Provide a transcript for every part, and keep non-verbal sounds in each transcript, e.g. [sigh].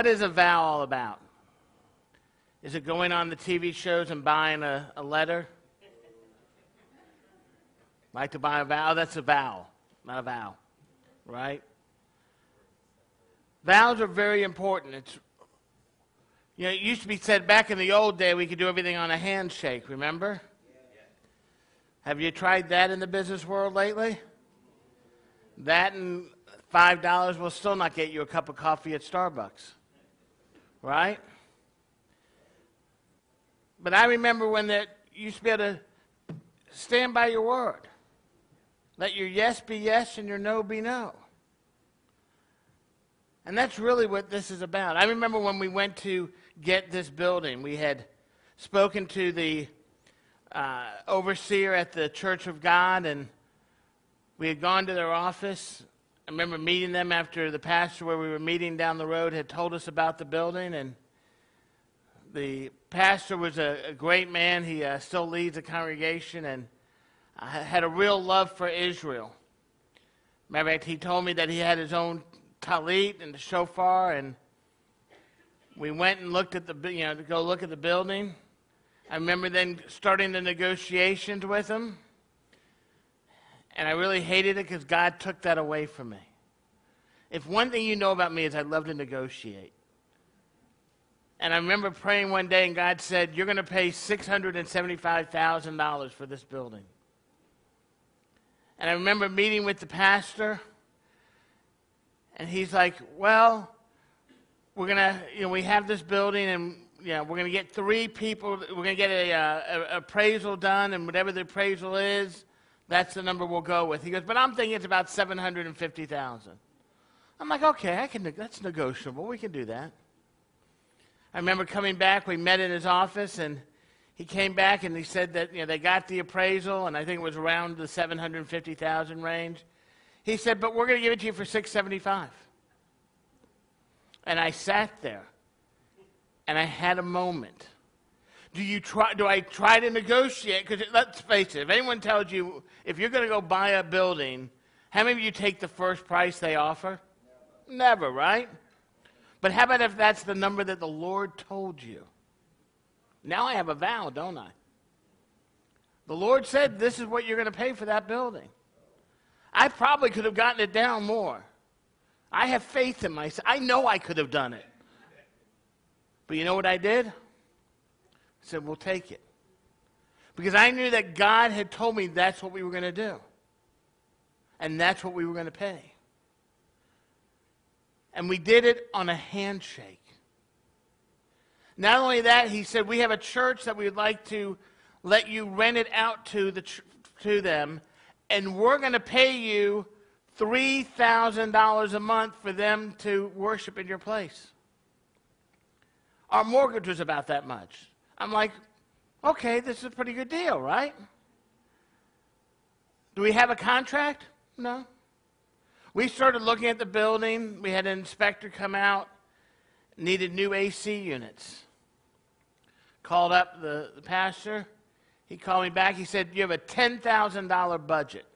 What is a vow all about? Is it going on the TV shows and buying a, a letter? Like to buy a vow? That's a vow, not a vow, right? Vows are very important. It's, you know, it used to be said back in the old day we could do everything on a handshake, remember? Have you tried that in the business world lately? That and $5 will still not get you a cup of coffee at Starbucks, right? But I remember when that you used to be able to stand by your word. Let your yes be yes and your no be no. And that's really what this is about. I remember when we went to get this building, we had spoken to the uh, overseer at the Church of God, and we had gone to their office. I remember meeting them after the pastor where we were meeting down the road had told us about the building, and the pastor was a, a great man. He uh, still leads a congregation and uh, had a real love for Israel. Matter of fact, he told me that he had his own talit and the shofar, and we went and looked at the, you know, to go look at the building. I remember then starting the negotiations with him, and I really hated it because God took that away from me. If one thing you know about me is I love to negotiate. And I remember praying one day, and God said, You're going to pay $675,000 for this building. And I remember meeting with the pastor, and he's like, Well, we're going to, you know, we have this building, and, you know, we're going to get three people, we're going to get uh, a, appraisal done, and whatever the appraisal is, that's the number we'll go with. He goes, But I'm thinking it's about 750000 I'm like, Okay, I can, that's negotiable. We can do that. I remember coming back, we met in his office, and he came back and he said that you know, they got the appraisal, and I think it was around the 750,000 range. He said, but we're going to give it to you for 675. And I sat there, and I had a moment. Do you try? Do I try to negotiate? Because let's face it, if anyone tells you if you're going to go buy a building, how many of you take the first price they offer? Never, Never right? But how about if that's the number that the Lord told you? Now I have a vow, don't I? The Lord said, This is what you're going to pay for that building. I probably could have gotten it down more. I have faith in myself. I know I could have done it. But you know what I did? Said, We'll take it. Because I knew that God had told me that's what we were going to do. And that's what we were going to pay. And we did it on a handshake. Not only that, he said, we have a church that we would like to let you rent it out to, the, to them, and we're going to pay you $3,000 a month for them to worship in your place. Our mortgage was about that much. I'm like, okay, this is a pretty good deal, right? Do we have a contract? No. We started looking at the building. We had an inspector come out, needed new AC units. Called up the, the pastor. He called me back. He said, You have a $10,000 budget.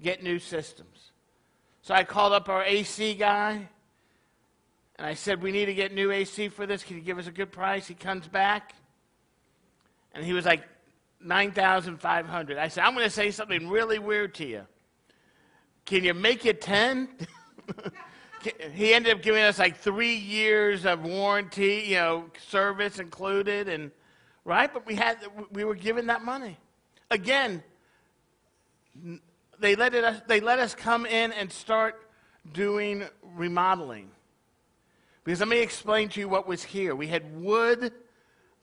Get new systems. So I called up our AC guy. And I said, We need to get new AC for this. Can you give us a good price? He comes back. And he was like, 9500 I said, I'm going to say something really weird to you. Can you make it 10? [laughs] he ended up giving us like three years of warranty, you know, service included, and right. But we had we were given that money. Again, they let us they let us come in and start doing remodeling. Because let me explain to you what was here. We had wood.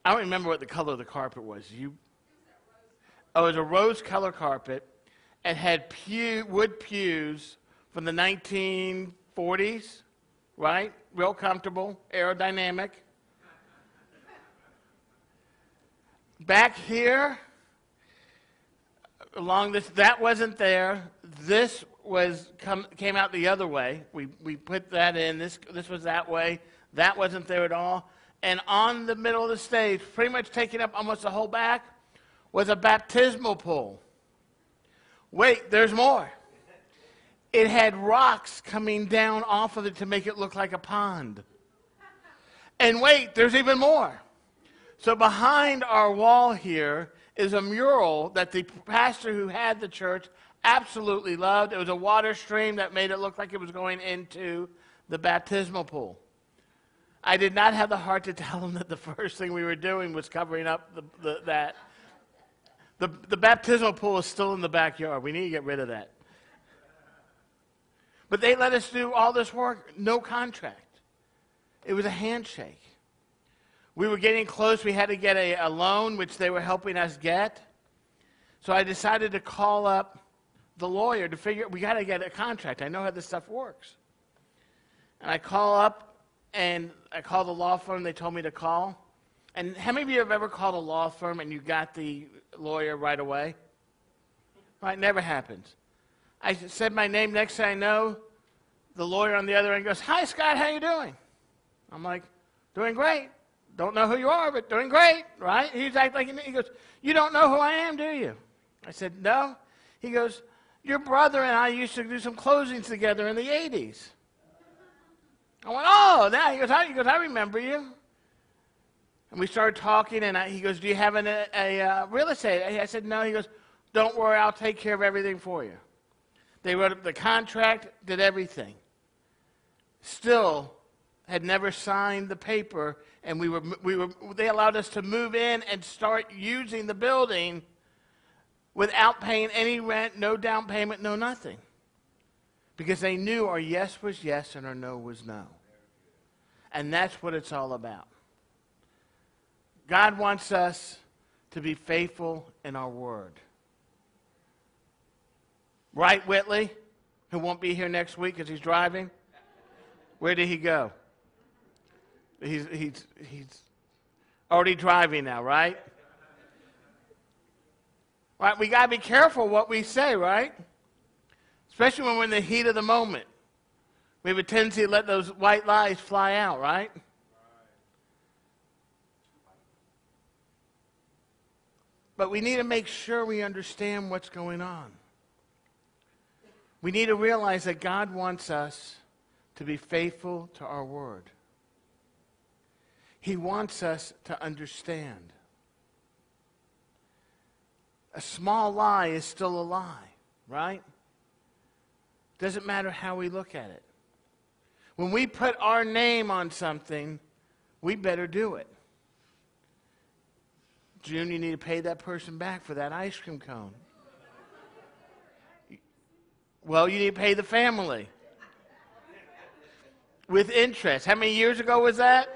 I don't remember what the color of the carpet was. You. Oh, it was a rose color carpet and had pew, wood pews from the 1940s, right? Real comfortable, aerodynamic. Back here, along this, that wasn't there. This was come, came out the other way. We, we put that in. This, this was that way. That wasn't there at all. And on the middle of the stage, pretty much taking up almost the whole back, was a baptismal pool. Wait, there's more. It had rocks coming down off of it to make it look like a pond. And wait, there's even more. So behind our wall here is a mural that the pastor who had the church absolutely loved. It was a water stream that made it look like it was going into the baptismal pool. I did not have the heart to tell him that the [laughs] first thing we were doing was covering up the, the, that. The, the baptismal pool is still in the backyard. We need to get rid of that. But they let us do all this work, no contract. It was a handshake. We were getting close. We had to get a, a loan, which they were helping us get. So I decided to call up the lawyer to figure we got to get a contract. I know how this stuff works. And I call up and I call the law firm they told me to call. And how many of you have ever called a law firm and you got the lawyer right away? Right, never happens. I said my name. Next thing I know, the lawyer on the other end goes, "Hi, Scott. How you doing?" I'm like, "Doing great. Don't know who you are, but doing great, right?" He's acting like he goes, "You don't know who I am, do you?" I said, "No." He goes, "Your brother and I used to do some closings together in the '80s." I went, "Oh, now." He goes, "How?" He goes, "I remember you." And we started talking, and I, he goes, "Do you have an, a, a uh, real estate?" I said, "No." He goes, "Don't worry, I'll take care of everything for you." They wrote up the contract, did everything. Still, had never signed the paper, and we were, we were, they allowed us to move in and start using the building without paying any rent, no down payment, no nothing. Because they knew our yes was yes and our no was no. And that's what it's all about. God wants us to be faithful in our word. Right, Whitley, who won't be here next week because he's driving? Where did he go? He's, he's, he's already driving now, right? Right, we got to be careful what we say, right? Especially when we're in the heat of the moment. We have a tendency to let those white lies fly out, right? But we need to make sure we understand what's going on. We need to realize that God wants us to be faithful to our word. He wants us to understand. A small lie is still a lie, right? Doesn't matter how we look at it. When we put our name on something, we better do it. June, you need to pay that person back for that ice cream cone. Well, you need to pay the family with interest. How many years ago was that?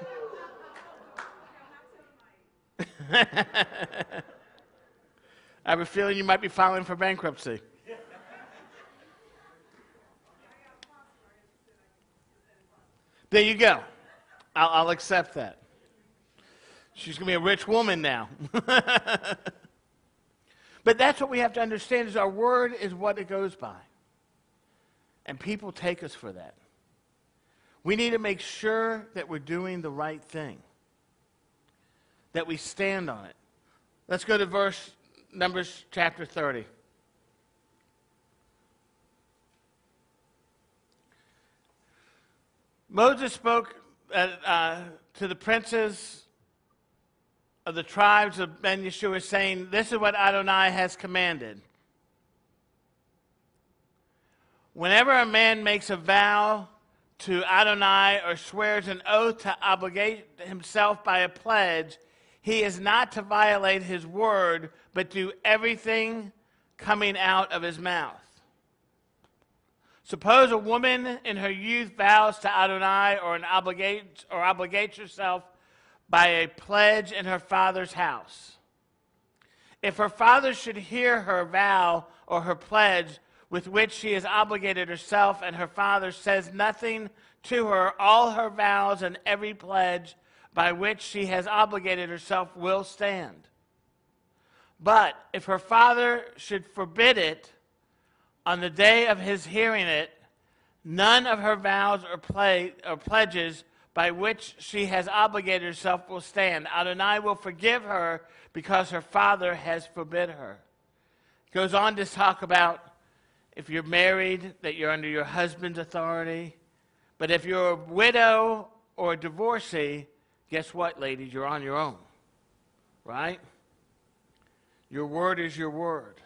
[laughs] I have a feeling you might be filing for bankruptcy. There you go. I'll, I'll accept that. She's going to be a rich woman now. [laughs] but that's what we have to understand is our word is what it goes by. And people take us for that. We need to make sure that we're doing the right thing, that we stand on it. Let's go to verse Numbers chapter 30. Moses spoke uh, uh, to the princes of the tribes of Ben Yeshua, saying, This is what Adonai has commanded. Whenever a man makes a vow to Adonai or swears an oath to obligate himself by a pledge, he is not to violate his word, but do everything coming out of his mouth. Suppose a woman in her youth vows to Adonai or, an obligate, or obligates herself by a pledge in her father's house. If her father should hear her vow or her pledge, with which she has obligated herself, and her father says nothing to her, all her vows and every pledge by which she has obligated herself will stand. But if her father should forbid it on the day of his hearing it, none of her vows or, play, or pledges by which she has obligated herself will stand. Adonai will forgive her because her father has forbid her. Goes on to talk about if you're married, that you're under your husband's authority. But if you're a widow or a divorcee, guess what, ladies? You're on your own, right? Your word is your word.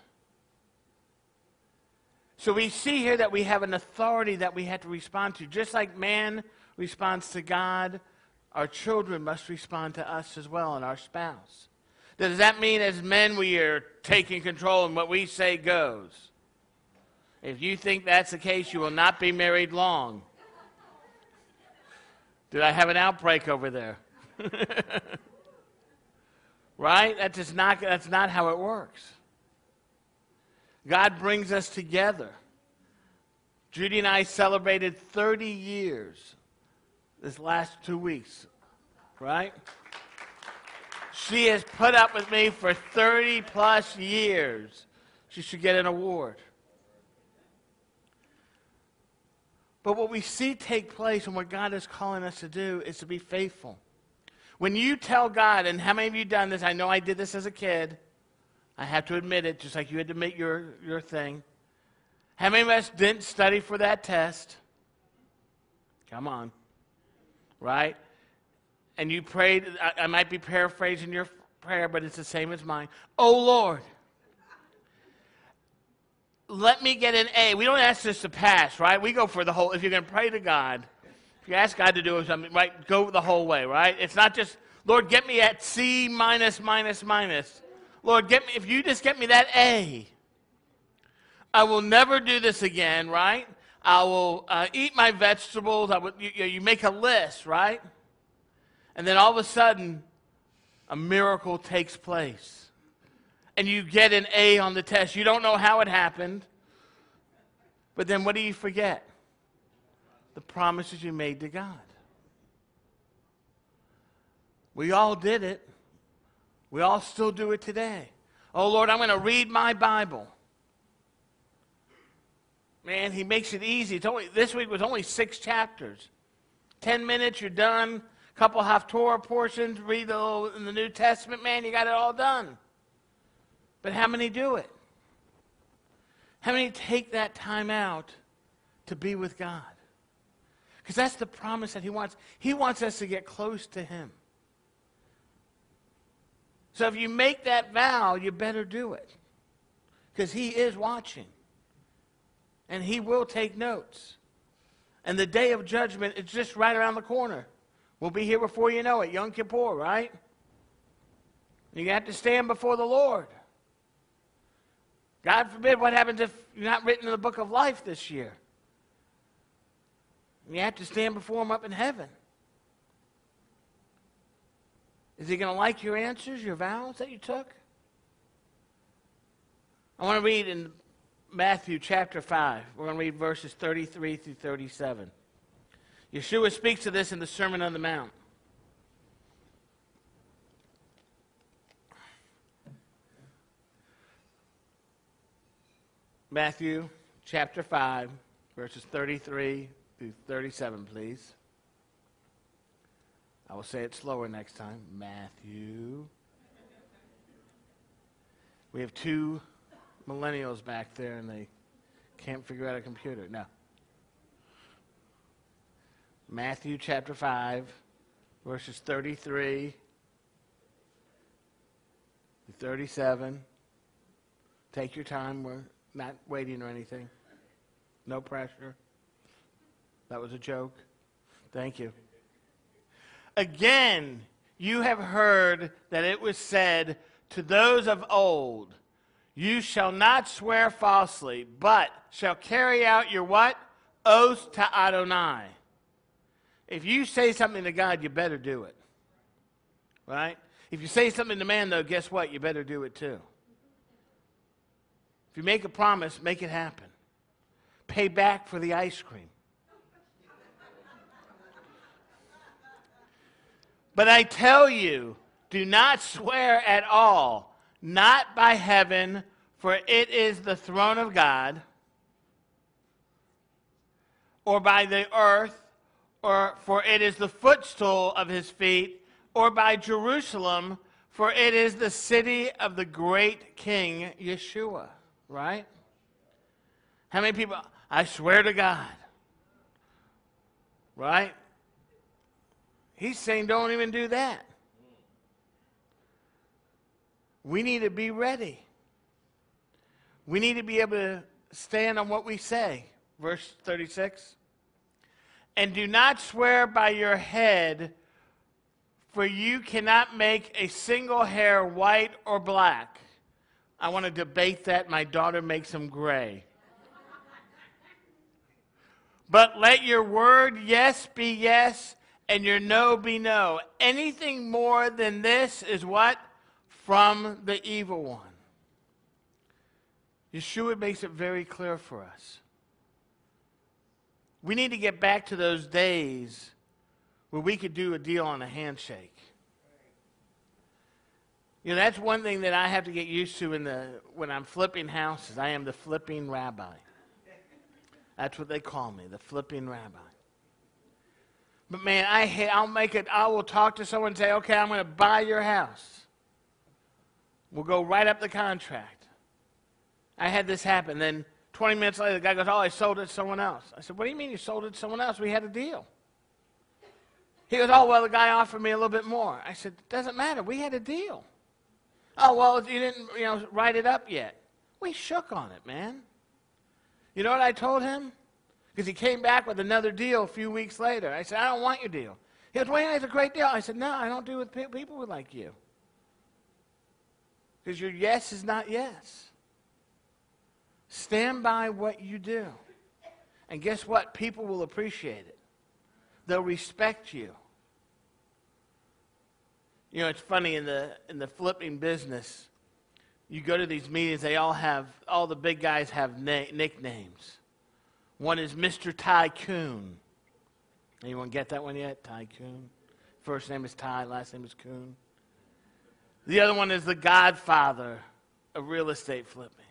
So we see here that we have an authority that we have to respond to. Just like man responds to God, our children must respond to us as well and our spouse. Does that mean as men we are taking control and what we say goes? If you think that's the case, you will not be married long. Did I have an outbreak over there? [laughs] right? That's just not that's not how it works. God brings us together. Judy and I celebrated 30 years this last two weeks, right? She has put up with me for 30 plus years. She should get an award. But what we see take place and what God is calling us to do is to be faithful. When you tell God, and how many of you done this? I know I did this as a kid. I have to admit it, just like you had to admit your, your thing. How many of us didn't study for that test? Come on. Right? And you prayed, I, I might be paraphrasing your prayer, but it's the same as mine. Oh Lord, let me get an A. We don't ask this to pass, right? We go for the whole, if you're going to pray to God, if you ask God to do something, right, go the whole way, right? It's not just, Lord, get me at C minus, minus, minus. Lord, get me, if you just get me that A, I will never do this again, right? I will uh, eat my vegetables. I would, you, you make a list, right? And then all of a sudden, a miracle takes place. And you get an A on the test. You don't know how it happened. But then what do you forget? The promises you made to God. We all did it. We all still do it today. Oh, Lord, I'm going to read my Bible. Man, he makes it easy. It's only, this week was only six chapters. Ten minutes, you're done. A couple Haftorah portions, read the, in the New Testament. Man, you got it all done. But how many do it? How many take that time out to be with God? Because that's the promise that He wants. He wants us to get close to Him. So if you make that vow, you better do it. Because he is watching. And he will take notes. And the day of judgment is just right around the corner. We'll be here before you know it. Yom Kippur, right? You have to stand before the Lord. God forbid what happens if you're not written in the book of life this year. You have to stand before him up in heaven. Is he going to like your answers, your vows that you took? I want to read in Matthew chapter 5. We're going to read verses 33 through 37. Yeshua speaks to this in the Sermon on the Mount. Matthew chapter 5, verses 33 through 37, please. I will say it slower next time. Matthew. We have two millennials back there and they can't figure out a computer. No. Matthew chapter 5, verses 33 to 37. Take your time. We're not waiting or anything. No pressure. That was a joke. Thank you. Again, you have heard that it was said to those of old, You shall not swear falsely, but shall carry out your what? Oath to Adonai. If you say something to God, you better do it. Right? If you say something to man, though, guess what? You better do it too. If you make a promise, make it happen. Pay back for the ice cream. But I tell you, do not swear at all, not by heaven, for it is the throne of God, or by the earth, or for it is the footstool of his feet, or by Jerusalem, for it is the city of the great King Yeshua. Right? How many people? I swear to God. Right? He's saying, don't even do that. We need to be ready. We need to be able to stand on what we say. Verse 36. And do not swear by your head, for you cannot make a single hair white or black. I want to debate that. My daughter makes them gray. but let your word yes be yes, and your no be no. Anything more than this is what? From the evil one. Yeshua makes it very clear for us. We need to get back to those days where we could do a deal on a handshake. You know, that's one thing that I have to get used to in the when I'm flipping houses. I am the flipping rabbi. That's what they call me, the flipping rabbi. But man, I hate, I'll make it, I will talk to someone and say, okay, I'm going to buy your house. We'll go right up the contract. I had this happen. Then 20 minutes later, the guy goes, oh, I sold it to someone else. I said, what do you mean you sold it to someone else? We had a deal. He goes, oh, well, the guy offered me a little bit more. I said, doesn't matter. We had a deal. Oh, well, you didn't, you know, write it up yet. We shook on it, man. You know what I told him? Because he came back with another deal a few weeks later. I said, I don't want your deal. He goes, well, it's a great deal. I said, no, I don't do with people like you. Because your yes is not yes. Stand by what you do. And guess what? People will appreciate it. They'll respect you. You know, it's funny in the in the flipping business. You go to these meetings; they all have all the big guys have na- nicknames. One is Mr. Tycoon. Anyone get that one yet? Tycoon. First name is Ty, last name is Coon. The other one is the Godfather of real estate flipping.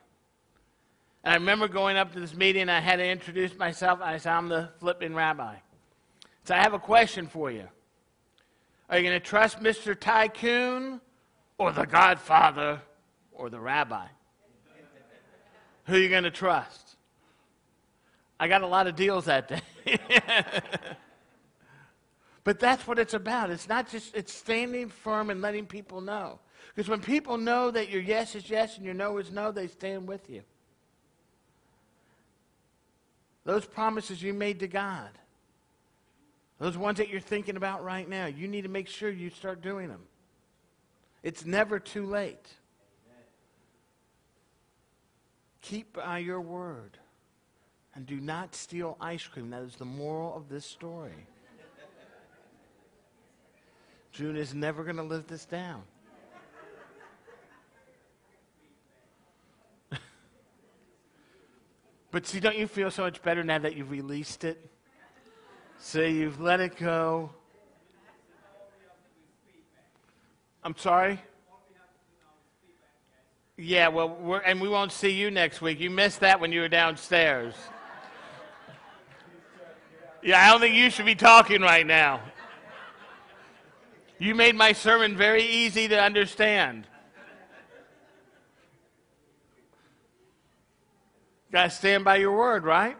And I remember going up to this meeting, I had to introduce myself. I said, I'm the flipping rabbi. So I have a question for you. Are you going to trust Mr. Tycoon or the Godfather or the rabbi? Who are you going to trust? I got a lot of deals that day. [laughs] but that's what it's about. It's not just, it's standing firm and letting people know. Because when people know that your yes is yes and your no is no, they stand with you. Those promises you made to God, those ones that you're thinking about right now, you need to make sure you start doing them. It's never too late. Keep by your word and do not steal ice cream. That is the moral of this story. June is never going to live this down. [laughs] but see, don't you feel so much better now that you've released it? So you've let it go. I'm sorry? Yeah, well, and we won't see you next week. You missed that when you were downstairs. Yeah, I don't think you should be talking right now. You made my sermon very easy to understand. Got to stand by your word, right?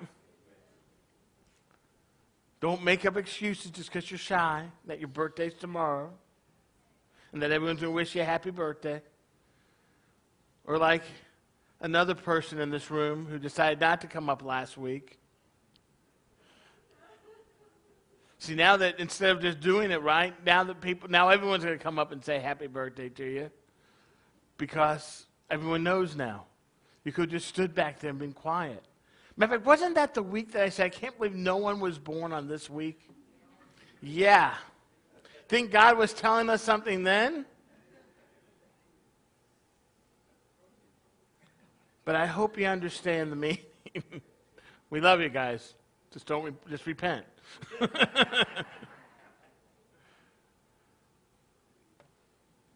Don't make up excuses just because you're shy that your birthday's tomorrow and that everyone's going to wish you a happy birthday. Or like another person in this room who decided not to come up last week See, now that instead of just doing it right, now that people, now everyone's going to come up and say happy birthday to you because everyone knows now. You could have just stood back there and been quiet. Matter of fact, wasn't that the week that I said, I can't believe no one was born on this week? Yeah. Think God was telling us something then? But I hope you understand the meaning. [laughs] we love you guys. Just don't, re- just repent. [laughs]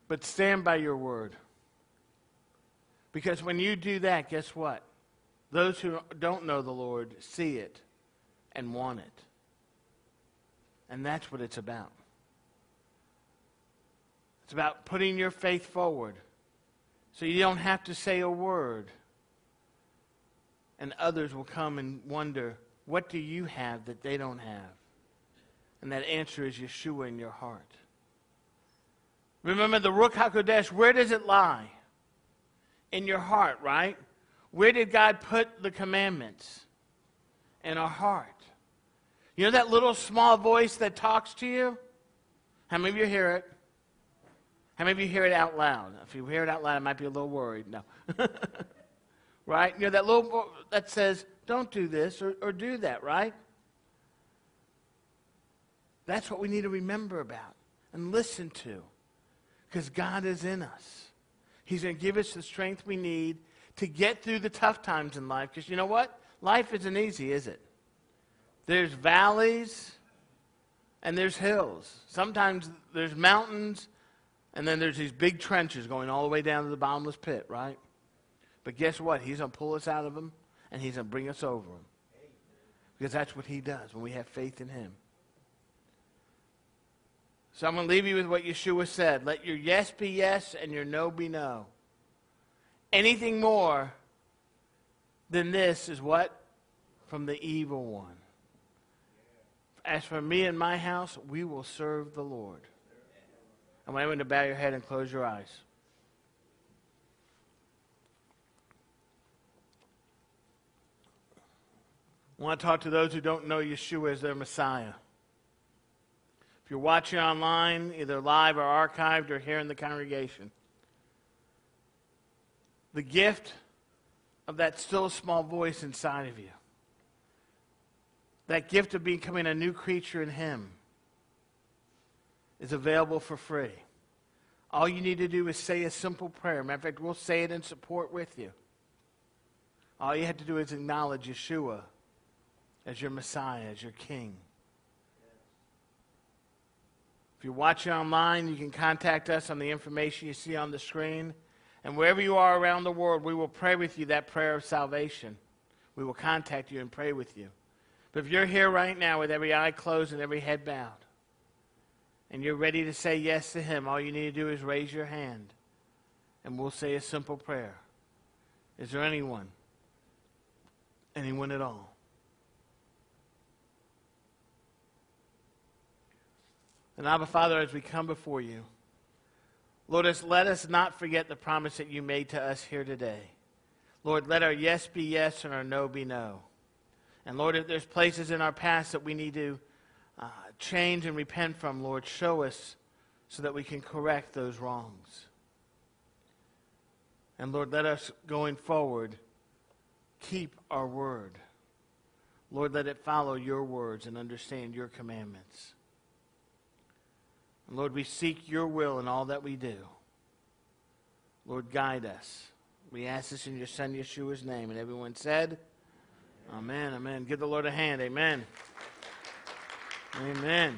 but stand by your word. Because when you do that, guess what? Those who don't know the Lord see it and want it. And that's what it's about. It's about putting your faith forward so you don't have to say a word. And others will come and wonder, what do you have that they don't have? And that answer is Yeshua in your heart. Remember the Ruach HaKodesh, where does it lie? In your heart, right? Where did God put the commandments? In our heart. You know that little small voice that talks to you? How many of you hear it? How many of you hear it out loud? If you hear it out loud, I might be a little worried. No. [laughs] right? You know that little vo- that says, don't do this or, or do that, right? That's what we need to remember about and listen to. Because God is in us. He's going to give us the strength we need to get through the tough times in life. Because you know what? Life isn't easy, is it? There's valleys and there's hills. Sometimes there's mountains and then there's these big trenches going all the way down to the bottomless pit, right? But guess what? He's going to pull us out of them and he's going to bring us over them. Because that's what he does when we have faith in him. So I'm going to leave you with what Yeshua said. Let your yes be yes and your no be no. Anything more than this is what? From the evil one. As for me and my house, we will serve the Lord. I want everyone to bow your head and close your eyes. I want to talk to those who don't know Yeshua as their Messiah. If you're watching online, either live or archived or here in the congregation, the gift of that still small voice inside of you, that gift of becoming a new creature in Him, is available for free. All you need to do is say a simple prayer. Matter of fact, we'll say it in support with you. All you have to do is acknowledge Yeshua as your Messiah, as your King. If you're watching online, you can contact us on the information you see on the screen. And wherever you are around the world, we will pray with you that prayer of salvation. We will contact you and pray with you. But if you're here right now with every eye closed and every head bowed, and you're ready to say yes to Him, all you need to do is raise your hand, and we'll say a simple prayer. Is there anyone? Anyone at all? And Abba Father, as we come before you, Lord, let us not forget the promise that you made to us here today. Lord, let our yes be yes and our no be no. And Lord, if there's places in our past that we need to uh, change and repent from, Lord, show us so that we can correct those wrongs. And Lord, let us going forward keep our word. Lord, let it follow your words and understand your commandments. And Lord, we seek your will in all that we do. Lord, guide us. We ask this in your Son Yeshua's name. And everyone said, Amen, amen. Give the Lord a hand. Amen. Amen.